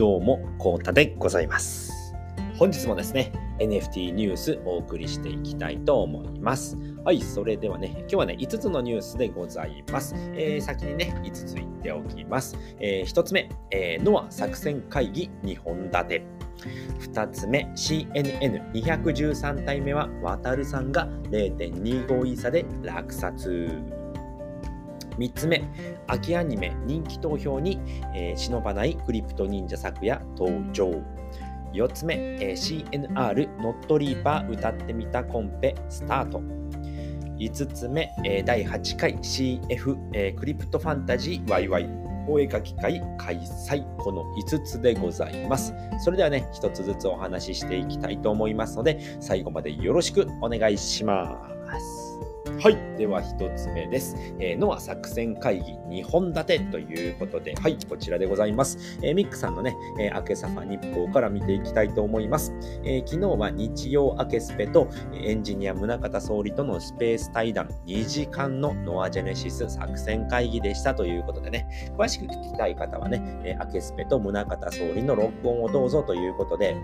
どうも、こうたでございます。本日もですね、NFT ニュースお送りしていきたいと思います。はい、それではね、今日はね、5つのニュースでございます。えー、先にね、5つ言っておきます。えー、1つ目、えー、ノア作戦会議2本立て。2つ目、CNN213 体目は、渡るさんが0.25イーサで落札。3つ目、秋アニメ人気投票に、えー、忍ばないクリプト忍者作や登場。4つ目、えー、CNR ノットリーパー歌ってみたコンペスタート。5つ目、えー、第8回 CF、えー、クリプトファンタジー YY お絵かき会開催。この5つでございます。それではね、1つずつお話ししていきたいと思いますので、最後までよろしくお願いします。はい。では1つ目です。えー、ノア作戦会議2本立てということで、はい、こちらでございます。えー、ミックさんのね、えー、アケサファ日報から見ていきたいと思います。え、昨日は日曜アケスペとエンジニア宗像総理とのスペース対談2時間のノアジェネシス作戦会議でしたということでね、詳しく聞きたい方はね、えアケスペと宗像総理の録音をどうぞということで、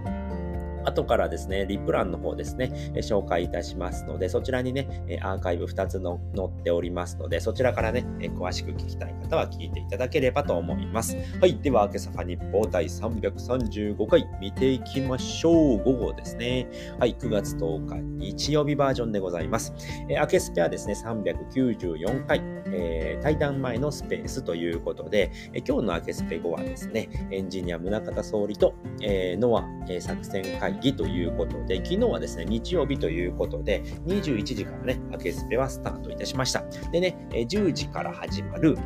後からですね、リプランの方ですね、紹介いたしますので、そちらにね、アーカイブ2つの載っておりますので、そちらからね、詳しく聞きたい方は聞いていただければと思います。はい。では、今朝ファ日報第335回見ていきましょう。午後ですね。はい。9月10日日曜日バージョンでございます。えアケスペはですね、394回、えー、対談前のスペースということで、え今日の明けスペ後はですね、エンジニア宗像総理と、えー、ノア、え、作戦会議ということで、昨日はですね、日曜日ということで、21時からね、明けスペはスタートいたしました。でね、10時から始まる、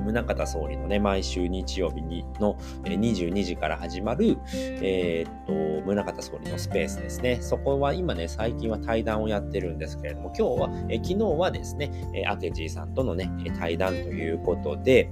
宗像総理のね、毎週日曜日にの22時から始まる、えー、っと、宗像総理のスペースですね。そこは今ね、最近は対談をやってるんですけれども、今日は、え昨日はですね、えアケジーさんとのね、対談ということで、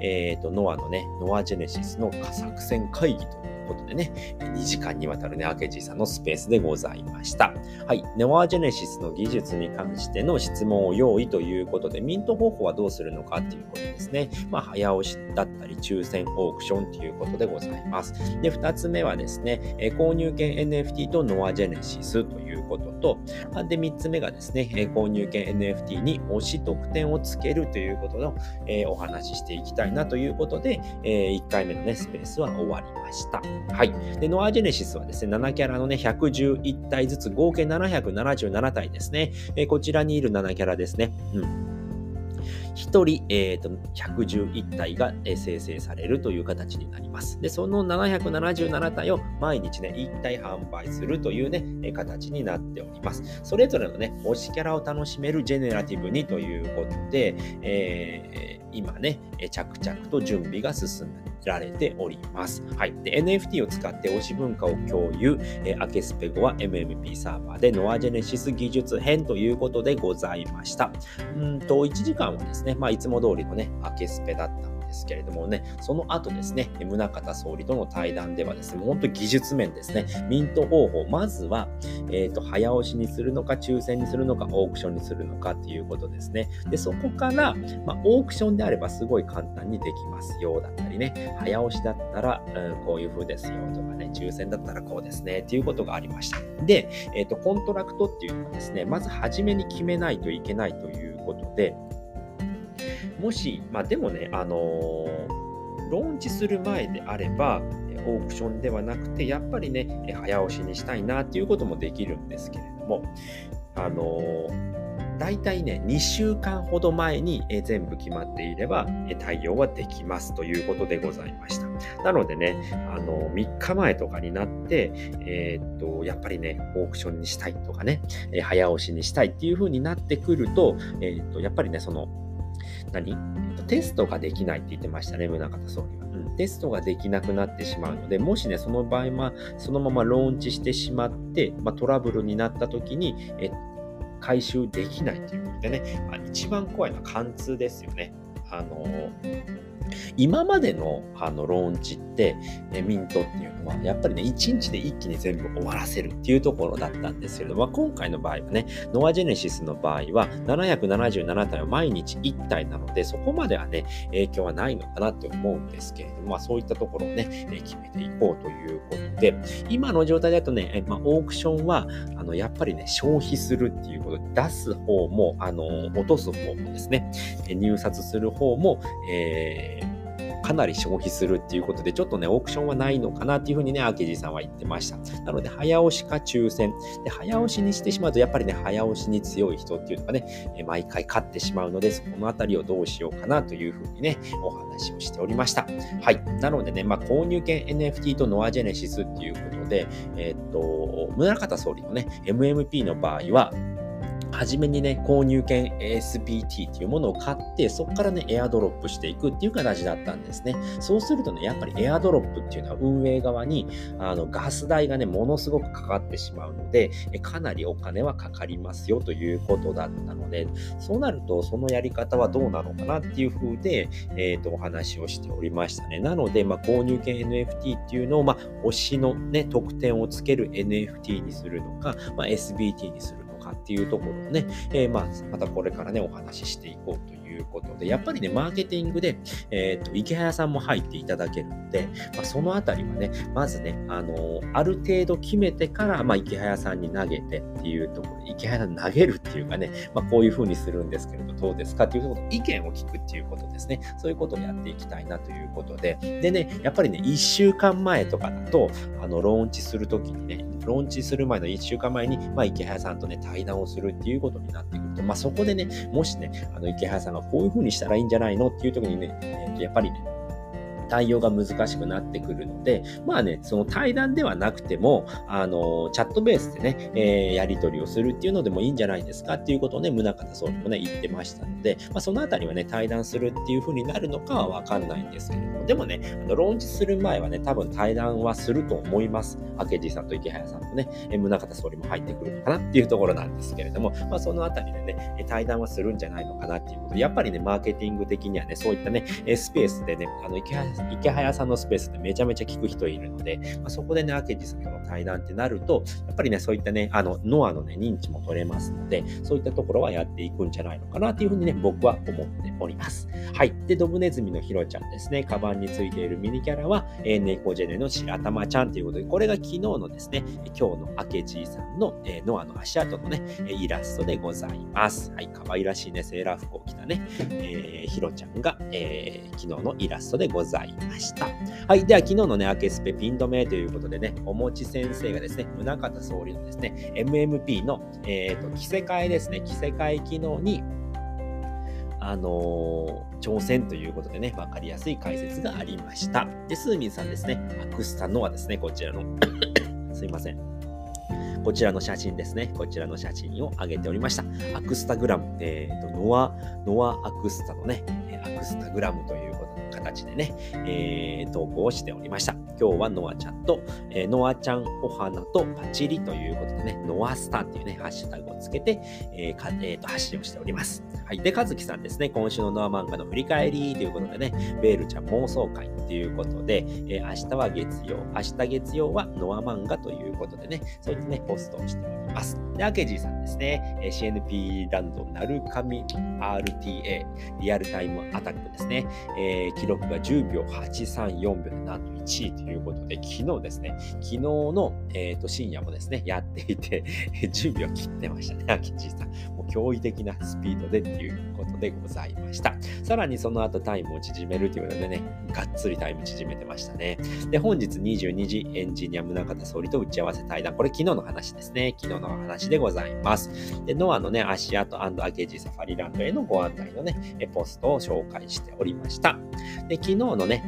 えー、っと、ノアのね、ノアジェネシスの作戦会議というということでね、2時間にわたるね、アケジーさんのスペースでございました。はい。ネワージェネシスの技術に関しての質問を用意ということで、ミント方法はどうするのかっていうことですね。まあ、早押しだったり、抽選オークションということでございます。で、2つ目はですね、え購入権 NFT とノアジェネシスということと、で、3つ目がですね、え購入権 NFT に推し特典をつけるということの、えー、お話ししていきたいなということで、え、1回目のね、スペースは終わりました。はい。で、ノアジェネシスはですね、7キャラのね、111体ずつ、合計777体ですね。えー、こちらにいる7キャラですね。うん。1人、えーと、111体が、生成されるという形になります。で、その777体を毎日ね、1体販売するというね、形になっております。それぞれのね、推しキャラを楽しめるジェネラティブにということで、えー、今ね、着々と準備が進んでられております。はい。で、NFT を使って推し文化を共有、えー、アケスペゴは MMP サーバーでノアジェネシス技術編ということでございました。うんと、1時間はですね、ねまあ、いつも通りのね、アケスペだったんですけれどもね、その後ですね、宗像総理との対談ではですね、もう本当技術面ですね、ミント方法、まずは、えっ、ー、と、早押しにするのか、抽選にするのか、オークションにするのかっていうことですね。で、そこから、まあ、オークションであればすごい簡単にできますよだったりね、早押しだったら、うん、こういう風ですよとかね、抽選だったらこうですね、っていうことがありました。で、えっ、ー、と、コントラクトっていうのはですね、まず初めに決めないといけないということで、もし、まあでもね、あのー、ローンチする前であれば、オークションではなくて、やっぱりね、早押しにしたいなっていうこともできるんですけれども、あのー大体ね、2週間ほど前に全部決まっていれば対応はできますということでございました。なのでね、あの、3日前とかになって、えー、っと、やっぱりね、オークションにしたいとかね、早押しにしたいっていう風になってくると、えー、っと、やっぱりね、その、何？テストができないって言ってましたね、宗像総理は。うん、テストができなくなってしまうので、もしね、その場合は、そのままローンチしてしまって、まあ、トラブルになった時に、え回収できないということでね、まあ、一番怖いのは貫通ですよね。あの今までのあのローンチって、えミントっていうのは、やっぱりね、1日で一気に全部終わらせるっていうところだったんですけれども、今回の場合はね、ノアジェネシスの場合は、777体は毎日1体なので、そこまではね、影響はないのかなって思うんですけれども、まあ、そういったところをね、え決めていこうということで、今の状態だとね、えまあ、オークションは、あの、やっぱりね、消費するっていうことで、出す方も、あの、落とす方もですね、入札する方も、えーかなり消費するっていうことで、ちょっとね、オークションはないのかなっていうふうにね、明治さんは言ってました。なので、早押しか抽選。で、早押しにしてしまうと、やっぱりね、早押しに強い人っていうのがね、毎回勝ってしまうので、そこのあたりをどうしようかなというふうにね、お話をしておりました。はい。なのでね、まあ、購入権 NFT とノアジェネシスっていうことで、えー、っと、宗像総理のね、MMP の場合は、初めにね、購入券 ASPT っていうものを買って、そこからね、エアドロップしていくっていう形だったんですね。そうするとね、やっぱりエアドロップっていうのは運営側に、あの、ガス代がね、ものすごくかかってしまうので、かなりお金はかかりますよということだったので、そうなると、そのやり方はどうなのかなっていう風で、えっ、ー、と、お話をしておりましたね。なので、まあ、購入券 NFT っていうのを、まあ、推しのね、特典をつける NFT にするのか、まあ、SBT にするっていうところをね、えー、まあ、またこれからね、お話ししていこうということで、やっぱりね、マーケティングで、えっ、ー、と、池早さんも入っていただけるので、まあ、そのあたりはね、まずね、あのー、ある程度決めてから、まあ、池早さんに投げてっていうところ、池早さんに投げるっていうかね、まあ、こういうふうにするんですけれど、どうですかっていうところ、意見を聞くっていうことですね。そういうことをやっていきたいなということで、でね、やっぱりね、1週間前とかだと、あの、ローンチするときにね、ローンチする前の1週間前に、まあ、池早さんとね、対談をするっていうことになってくると、まあ、そこでね、もしね、あの、池早さんがこういうふうにしたらいいんじゃないのっていう時にね、やっぱりね、対応が難しくなってくるので、まあね、その対談ではなくても、あの、チャットベースでね、えー、やり取りをするっていうのでもいいんじゃないですかっていうことをね、宗像総理もね、言ってましたので、まあ、そのあたりはね、対談するっていう風になるのかはわかんないんですけれども、でもね、あのローンチする前はね、多分対談はすると思います。明治さんと池早さんとね、え、宗像総理も入ってくるのかなっていうところなんですけれども、まあ、そのあたりでね、対談はするんじゃないのかなっていうことで、やっぱりね、マーケティング的にはね、そういったね、スペースでね、あの池早池早さんのスペースでめちゃめちゃ聞く人いるので、まあ、そこでね、明治さんとの対談ってなると、やっぱりね、そういったね、あの、ノアのね、認知も取れますので、そういったところはやっていくんじゃないのかなっていうふうにね、僕は思っております。はい。で、ドブネズミのヒロちゃんですね、カバンについているミニキャラは、えー、ネコジェネの白玉ちゃんということで、これが昨日のですね、今日の明治さんの、えー、ノアの足跡のね、イラストでございます。はい。可愛らしいね、セーラー服を着たね、えー、ヒロちゃんが、えー、昨日のイラストでございますした。はい。では、昨日のね、アケスペピン止めということでね、おもち先生がですね、宗像総理のですね、MMP の、えっ、ー、と、着せ替えですね、着せ替え機能に、あのー、挑戦ということでね、わかりやすい解説がありました。で、スーミンさんですね、アクスタノアですね、こちらの すいません。こちらの写真ですね。こちらの写真を上げておりました。アクスタグラム、えっ、ー、と、ノア、ノアアクスタのね、アクスタグラムという形でね、えー、投稿をしておりました。今日はノアちゃんと、えー、ノアちゃんお花とパチリということでね、ノアスターっていうね、ハッシュタグをつけて、えーかえーと、発信をしております。はい。で、かずきさんですね、今週のノア漫画の振り返りということでね、ベールちゃん妄想会ということで、えー、明日は月曜、明日月曜はノア漫画ということでね、そういったね、ポストをしております。で、アケジーさんですね、CNP ランドなるかみ RTA、リアルタイムアタックですね、えー、記録が10秒834秒でなんと1位ということで、昨日ですね、昨日の、えーと、深夜もですね、やっていて、10秒切ってましたね、アケジーさん。もう驚異的なスピードでっていうことでございました。さらにその後タイムを縮めるということでね、がっつりタイム縮めてましたね。で、本日22時エンジニア宗像総理と打ち合わせ対談。これ昨日の話ですね。昨日の話でございます。で、ノアのね、足跡アケジサファリランドへのご案内のね、ポストを紹介しておりました。で、昨日のね、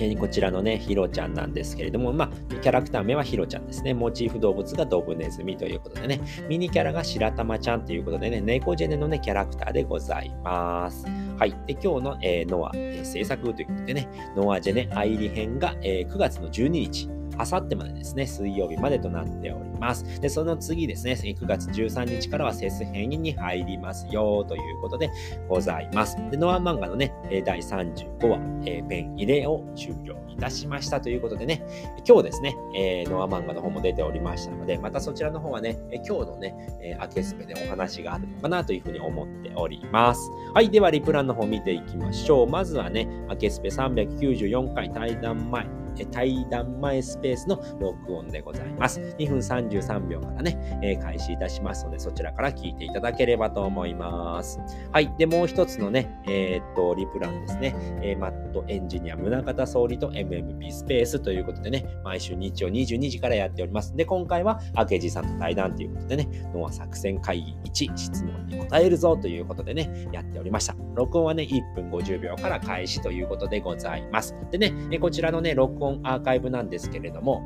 えこちらのね、ヒロちゃんなんですけれども、まあ、キャラクター名はヒロちゃんですね。モチーフ動物がドブネズミということでね、ミニキャラが白玉ちゃんということでね、猫ジェネのね、キャラクターでございます。はい。で、今日の、えー、ノア、えー、制作ということでね、ノアジェネ愛理編が、えー、9月の12日、あさってまでですね、水曜日までとなっております。で、その次ですね、9月13日からはセス編に入りますよということでございます。で、ノア漫画のね、第35話、えー、ペン入れを終了いたしましたということでね、今日ですね、えー、ノア漫画の方も出ておりましたので、またそちらの方はね、今日のね、えー、アケスペでお話があるのかなというふうに思っております。はい、ではリプランの方見ていきましょう。まずはね、アケスペ394回対談前、対談前スペースの録音でございます。2分33秒からね、えー、開始いたしますので、そちらから聞いていただければと思います。はい。で、もう一つのね、えー、っと、リプランですね、えー、マットエンジニア宗方総理と MMP スペースということでね、毎週日曜22時からやっております。で、今回は明治さんと対談ということでね、ノア作戦会議1、質問に答えるぞということでね、やっておりました。録音はね、1分50秒から開始ということでございます。でね、こちらのね、録音アーカイブなんですけれども、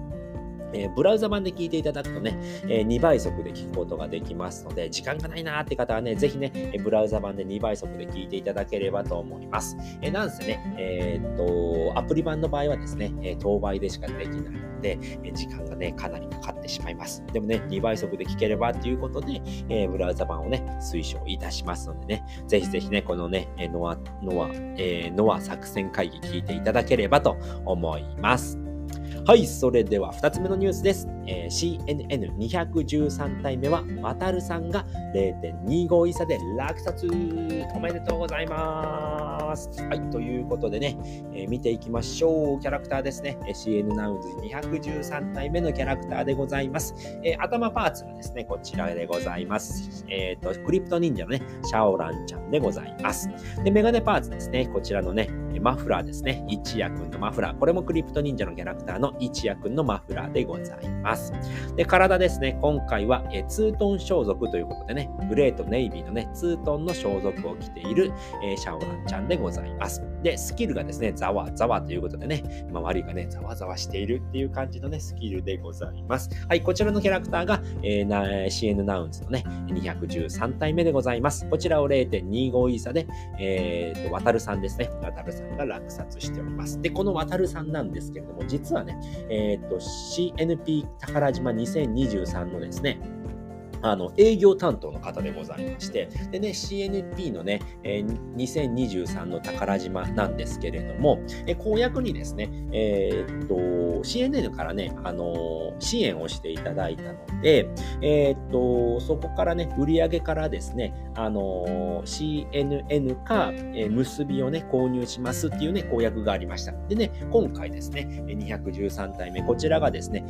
え、ブラウザ版で聞いていただくとね、え、2倍速で聞くことができますので、時間がないなーって方はね、ぜひね、えブラウザ版で2倍速で聞いていただければと思います。え、なんせね、えー、っと、アプリ版の場合はですね、え当倍でしかできないで、え時間がね、かなりかかってしまいます。でもね、2倍速で聞ければっていうことで、えブラウザ版をね、推奨いたしますのでね、ぜひぜひね、このね、ノア、ノア、えノア作戦会議聞いていただければと思います。はい、それでは2つ目のニュースです。えー、CNN213 体目は、渡るさんが0.25位差で落札おめでとうございます。はい、ということでね、えー、見ていきましょう。キャラクターですね。CN ナウンズ213体目のキャラクターでございます。えー、頭パーツがですね、こちらでございます。えっ、と、クリプト忍者のね、シャオランちゃんでございます。で、メガネパーツですね、こちらのね、マフラーですね。一夜くんのマフラー。これもクリプト忍者のキャラクターの一夜くんのマフラーでございます。で、体ですね。今回はえツートン装束ということでね、グレートネイビーのね、ツートンの装束を着ている、えー、シャオランちゃんでございます。ございますで、スキルがですね、ざわざわということでね、周りがね、ざわざわしているっていう感じのね、スキルでございます。はい、こちらのキャラクターが、えー、CN ナウンズのね、213体目でございます。こちらを0.25イーサで、えー、と、渡るさんですね。渡るさんが落札しております。で、この渡るさんなんですけれども、実はね、えっ、ー、と、CNP 宝島2023のですね、あの営業担当の方でございまして、でね、CNP のね、えー、2023の宝島なんですけれども、えー、公約にですね、えー、っと、CNN からね、あの、支援をしていただいたので、え、っと、そこからね、売上からですね、あの CNN か、え結びをね、購入しますっていうね、公約がありました。でね、今回ですね、213体目、こちらがですね、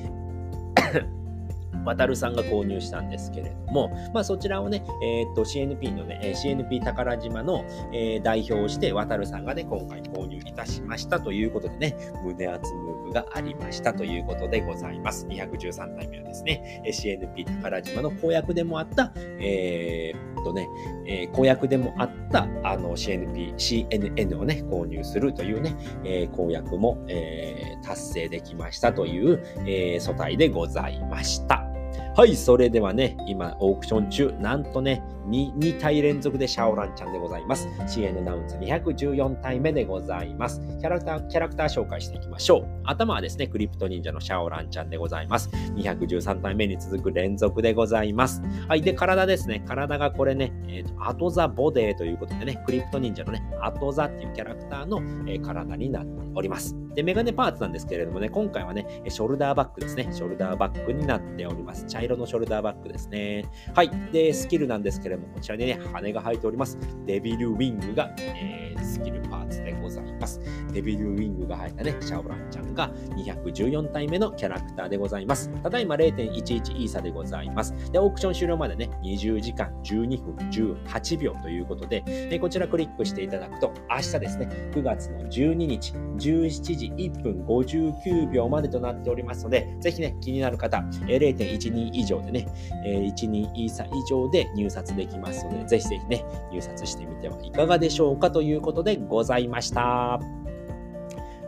渡さんが購入したんですけれども、まあ、そちらをね、えー、っと CNP のね、CNP 宝島の、えー、代表をして渡さんがね、今回購入いたしましたということでね、胸厚ムーブがありましたということでございます。213体目はですね、CNP 宝島の公約でもあった、えー、っとね、えー、公約でもあった、あの CNP、CNN をね、購入するというね、えー、公約も、えー、達成できましたという、えー、素体でございました。はい、それではね、今、オークション中、なんとね、2, 2体連続でシャオランちゃんでございます。CN ナウンズ214体目でございます。キャラクター、キャラクター紹介していきましょう。頭はですね、クリプト忍者のシャオランちゃんでございます。213体目に続く連続でございます。はい、で、体ですね。体がこれね、えっ、ー、と、アトザボデーということでね、クリプト忍者のね、アトザっていうキャラクターの、えー、体になっております。で、メガネパーツなんですけれどもね、今回はね、ショルダーバッグですね。ショルダーバッグになっております。茶色のショルダーバッグですね。はい。で、スキルなんですけれども、こちらにね、羽が生えております。デビルウィングが、えー、スキルパーツでございます。デビルウィングが生えたね、シャオランちゃんが214体目のキャラクターでございます。ただいま0.11イーサでございます。で、オークション終了までね、20時間12分18秒ということで、でこちらクリックしていただくと、明日ですね、9月の12日、17時1分59秒までとなっておりますので、ぜひね、気になる方、0.12以上でね、12イーサ以上で入札でできますので、ぜひぜひね、入札してみてはいかがでしょうかということでございました。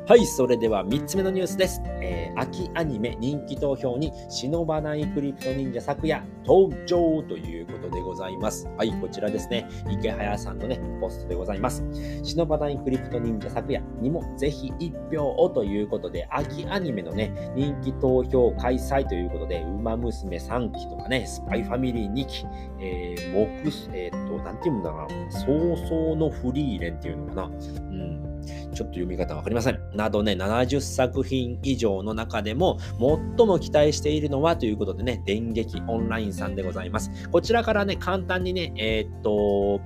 はい、それでは3つ目のニュースです。えー、秋アニメ人気投票に忍ばないクリプト忍者昨夜登場ということでございます。はい、こちらですね。池早さんのね、ポストでございます。忍ばないクリプト忍者昨夜にもぜひ1票をということで、秋アニメのね、人気投票開催ということで、ウマ娘3期とかね、スパイファミリー2期、えー、モクス、えっ、と、なんていうんだろうな、早々のフリーレンっていうのかな。うん。ちょっと読み方わかりません。などね、70作品以上の中でも最も期待しているのはということでね、電撃オンラインさんでございます。こちらからね、簡単にね、えー、っと、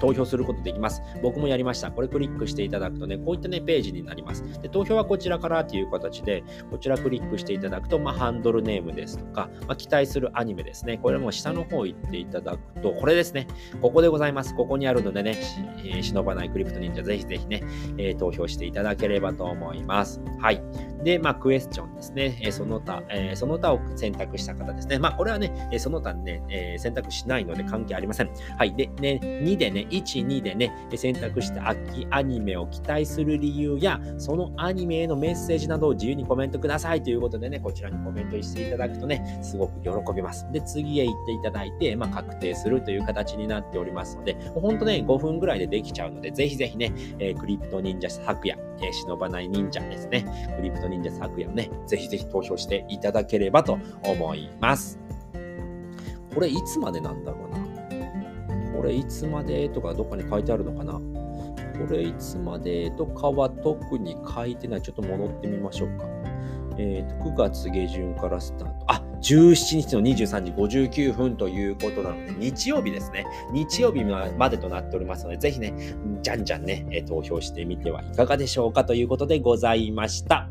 投票することできます。僕もやりました。これクリックしていただくとね、こういったね、ページになります。で、投票はこちらからという形で、こちらクリックしていただくと、まあ、ハンドルネームですとか、まあ、期待するアニメですね。これも下の方行っていただくと、これですね。ここでございます。ここにあるのでね、えー、忍ばないクリプト忍者、ぜひぜひね、えー、投票していただければと思います。はい。で、まあ、クエスチョンですね。えー、その他、え、その他を選択した方ですね。まあ、これはね、その他ね、え、選択しないので関係ありません。はい。で、ね、2でね、ね1、2でね、選択した秋アニメを期待する理由や、そのアニメへのメッセージなどを自由にコメントくださいということでね、こちらにコメントしていただくとね、すごく喜びます。で、次へ行っていただいて、まあ、確定するという形になっておりますので、ほんとね、5分ぐらいでできちゃうので、ぜひぜひね、えー、クリプト忍者昨夜、えー、忍ばない忍者ですね、クリプト忍者昨夜をね、ぜひぜひ投票していただければと思います。これいつまでなんだろう。これいつまでとかどっかに書いてあるのかな？これいつまでとかは特に書いてない。ちょっと戻ってみましょうか。え、ー、と、9月下旬からスタート。あ、17日の23時59分ということなので、日曜日ですね。日曜日までとなっておりますので、ぜひね、じゃんじゃんね、投票してみてはいかがでしょうかということでございました。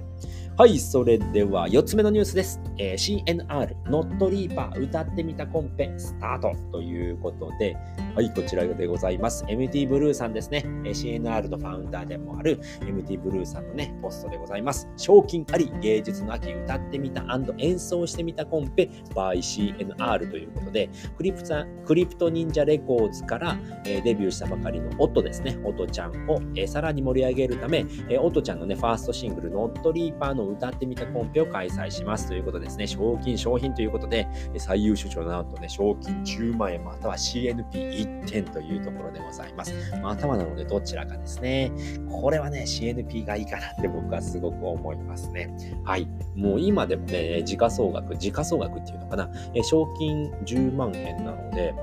はい、それでは4つ目のニュースです。えー、CNR、ノットリーパー、歌ってみたコンペ、スタートということで、はい、こちらでございます。MT ブルーさんですね。えー、CNR のファウンダーでもある MT ブルーさんのね、ポストでございます。賞金あり、芸術の秋、歌ってみた演奏してみたコンペ、by CNR ということで、クリプタクリプト忍者レコーズから、えー、デビューしたばかりのオットですね、オトちゃんを、えー、さらに盛り上げるため、えー、オトちゃんのね、ファーストシングル、ノットリーパーの歌ってみたコンペを開催しますということですね。賞金、賞品ということで、最優秀賞なんとね、賞金10万円または CNP1 点というところでございます。またはなのでどちらかですね。これはね、CNP がいいかなって僕はすごく思いますね。はい。もう今でもね、時価総額、時価総額っていうのかな。賞金10万円なので、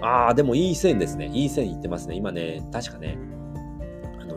ああ、でもいい線ですね。いい線いってますね。今ね、確かね、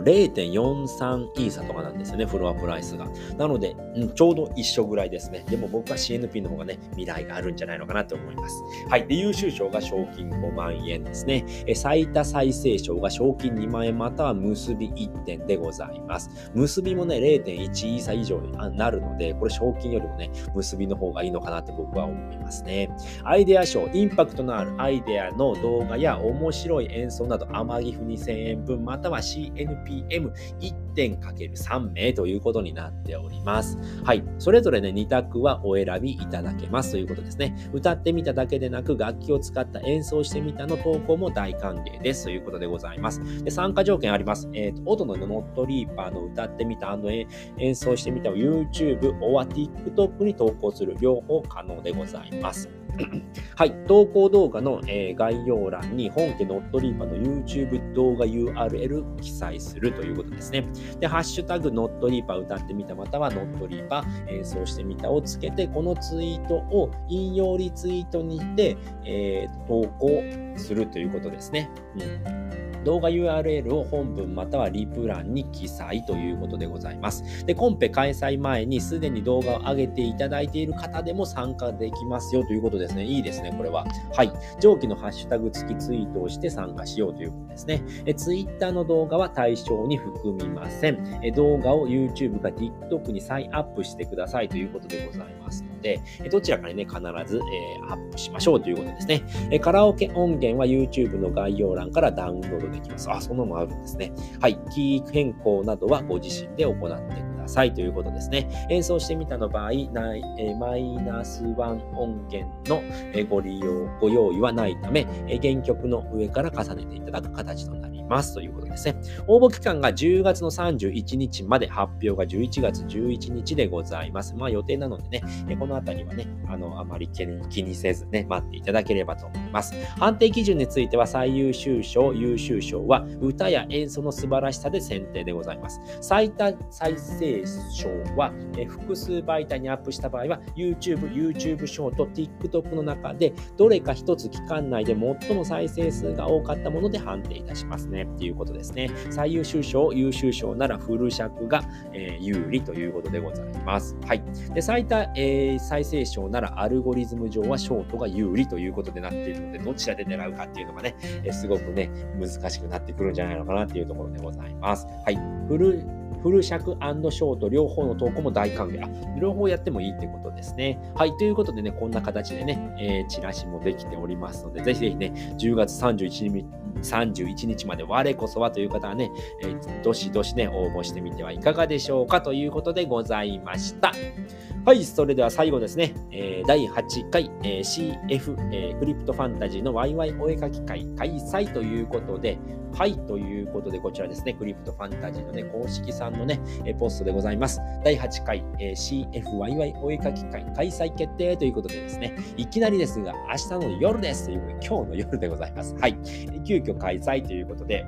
0.43イーサとかなんですよね、フロアプライスが。なので、うん、ちょうど一緒ぐらいですね。でも僕は CNP の方がね、未来があるんじゃないのかなと思います。はい。で、優秀賞が賞金5万円ですね。え最多再生賞が賞金2万円または結び1点でございます。結びもね、0.1イーサ以上になるので、これ賞金よりもね、結びの方がいいのかなって僕は思いますね。アイデア賞、インパクトのあるアイデアの動画や面白い演奏など、天城府2000円分または CNP PM1.×3 名ということになっております。はい。それぞれね、2択はお選びいただけますということですね。歌ってみただけでなく、楽器を使った演奏してみたの投稿も大歓迎ですということでございます。で参加条件あります。えっ、ー、と、音のノットリーパーの歌ってみた演奏してみたを YouTube、おは TikTok に投稿する両方可能でございます。はい。投稿動画の、えー、概要欄に本家ノットリーパーの YouTube 動画 URL 記載するということですね。で、ハッシュタグノットリーパー歌ってみたまたはノットリーパー演奏してみたをつけて、このツイートを引用リツイートにして、えー、投稿するということですね。うん動画 URL を本文またはリプ欄に記載ということでございます。で、コンペ開催前にすでに動画を上げていただいている方でも参加できますよということですね。いいですね、これは。はい。上記のハッシュタグ付きツイートをして参加しようということですね。え Twitter の動画は対象に含みません。え動画を YouTube か TikTok に再アップしてくださいということでございますますので、どちらかにね、必ず、えアップしましょうということですね。えカラオケ音源は YouTube の概要欄からダウンロードできます。あ、そんなのもあるんですね。はい。キー変更などはご自身で行ってくださいということですね。演奏してみたの場合、ないえマイナス1音源のご利用、ご用意はないため、原曲の上から重ねていただく形となります。ますということですね。応募期間が10月の31日まで、発表が11月11日でございます。まあ予定なのでね、このあたりはね、あの、あまり気にせずね、待っていただければと思います。判定基準については最優秀賞、優秀賞は歌や演奏の素晴らしさで選定でございます。最多再生賞は、複数媒体にアップした場合は YouTube、YouTube 賞と TikTok の中でどれか一つ期間内で最も再生数が多かったもので判定いたしますねねっていうことですね。最優秀賞、優秀賞ならフル尺が、えー、有利ということでございます。はい。で、最多、えー、再生賞ならアルゴリズム上はショートが有利ということでなっているので、どちらで狙うかっていうのがね、えー、すごくね、難しくなってくるんじゃないのかなっていうところでございます。はい。フルフル尺ショート両方の投稿も大歓迎。あ、両方やってもいいってことですね。はい。ということでね、こんな形でね、えー、チラシもできておりますので、ぜひぜひね、10月31日31日まで我こそはという方はね、えー、どしどしね、応募してみてはいかがでしょうかということでございました。はい、それでは最後ですね、えー、第8回、えー、CF、えー、クリプトファンタジーのワイワイお絵かき会開催ということで、はい、ということでこちらですね、クリプトファンタジーのね、公式さんのね、えポストでございます。第8回、え CFYY お絵かき会開催決定ということでですね、いきなりですが、明日の夜ですということで、今日の夜でございます。はい、急遽開催ということで、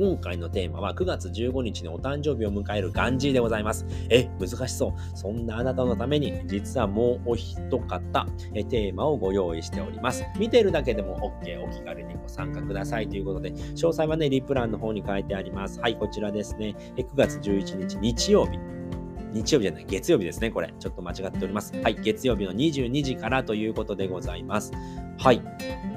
今回のテーマは9月15日にお誕生日を迎えるガンジーでございます。え、難しそう。そんなあなたのために、実はもうお一方、えテーマをご用意しております。見てるだけでも OK、お気軽にご参加くださいということで、詳細はね、リプランの方に書いてあります。はい、こちらですね。え9月11日日曜日。日曜日じゃない、月曜日ですね、これ。ちょっと間違っております。はい、月曜日の22時からということでございます。はい。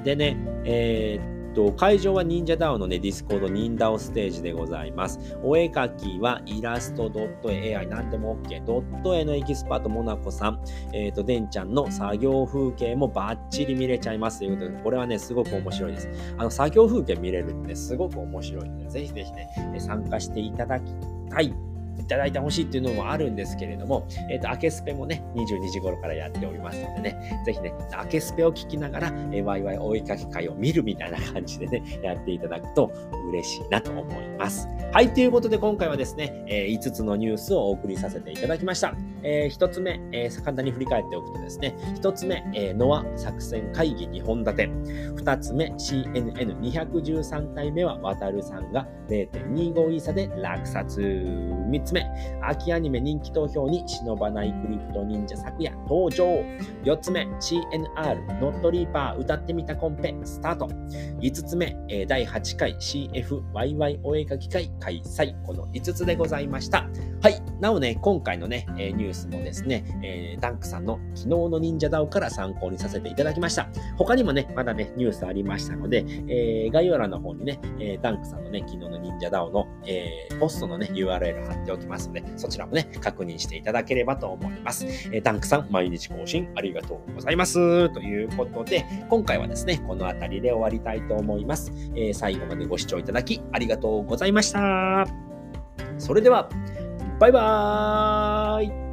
でね、えー、と、会場は忍者ダオのね、ディスコード忍ダオステージでございます。お絵かきはイラスト、ドット絵、AI なんでも OK。ドット絵のエキスパート、モナコさん、えっ、ー、と、デンちゃんの作業風景もバッチリ見れちゃいますということで、これはね、すごく面白いです。あの、作業風景見れるってねすごく面白いので、ぜひぜひね、参加していただきたいいただいてほしいっていうのもあるんですけれども、えっ、ー、と、アケスペもね、22時頃からやっておりますのでね、ぜひね、アケスペを聞きながら、えー、ワイワイ追いかけ会を見るみたいな感じでね、やっていただくと嬉しいなと思います。はい、ということで今回はですね、えー、5つのニュースをお送りさせていただきました。えー、1つ目、えー、簡単に振り返っておくとですね、1つ目、えー、ノア作戦会議2本立て。2つ目、CNN213 回目は、渡るさんが0.25イーサで落札。3つ目、秋アニメ人気投票に忍ばないクリプト忍者昨夜登場。4つ目、CNR ノットリーパー歌ってみたコンペスタート。5つ目、第8回 CFYY お絵かき会開催。この5つでございました。はい。なおね、今回のね、ニューススもですね、えー、ダンクさんの昨日の忍者ダオから参考にさせていただきました。他にもね、まだね、ニュースありましたので、えー、概要欄の方にね、えー、ダンクさんのね、昨日の忍者ダオの、えー、ポストのね、URL 貼っておきますので、そちらもね、確認していただければと思います。えー、ダンクさん、毎日更新ありがとうございます。ということで、今回はですね、この辺りで終わりたいと思います。えー、最後までご視聴いただきありがとうございました。それでは、バイバーイ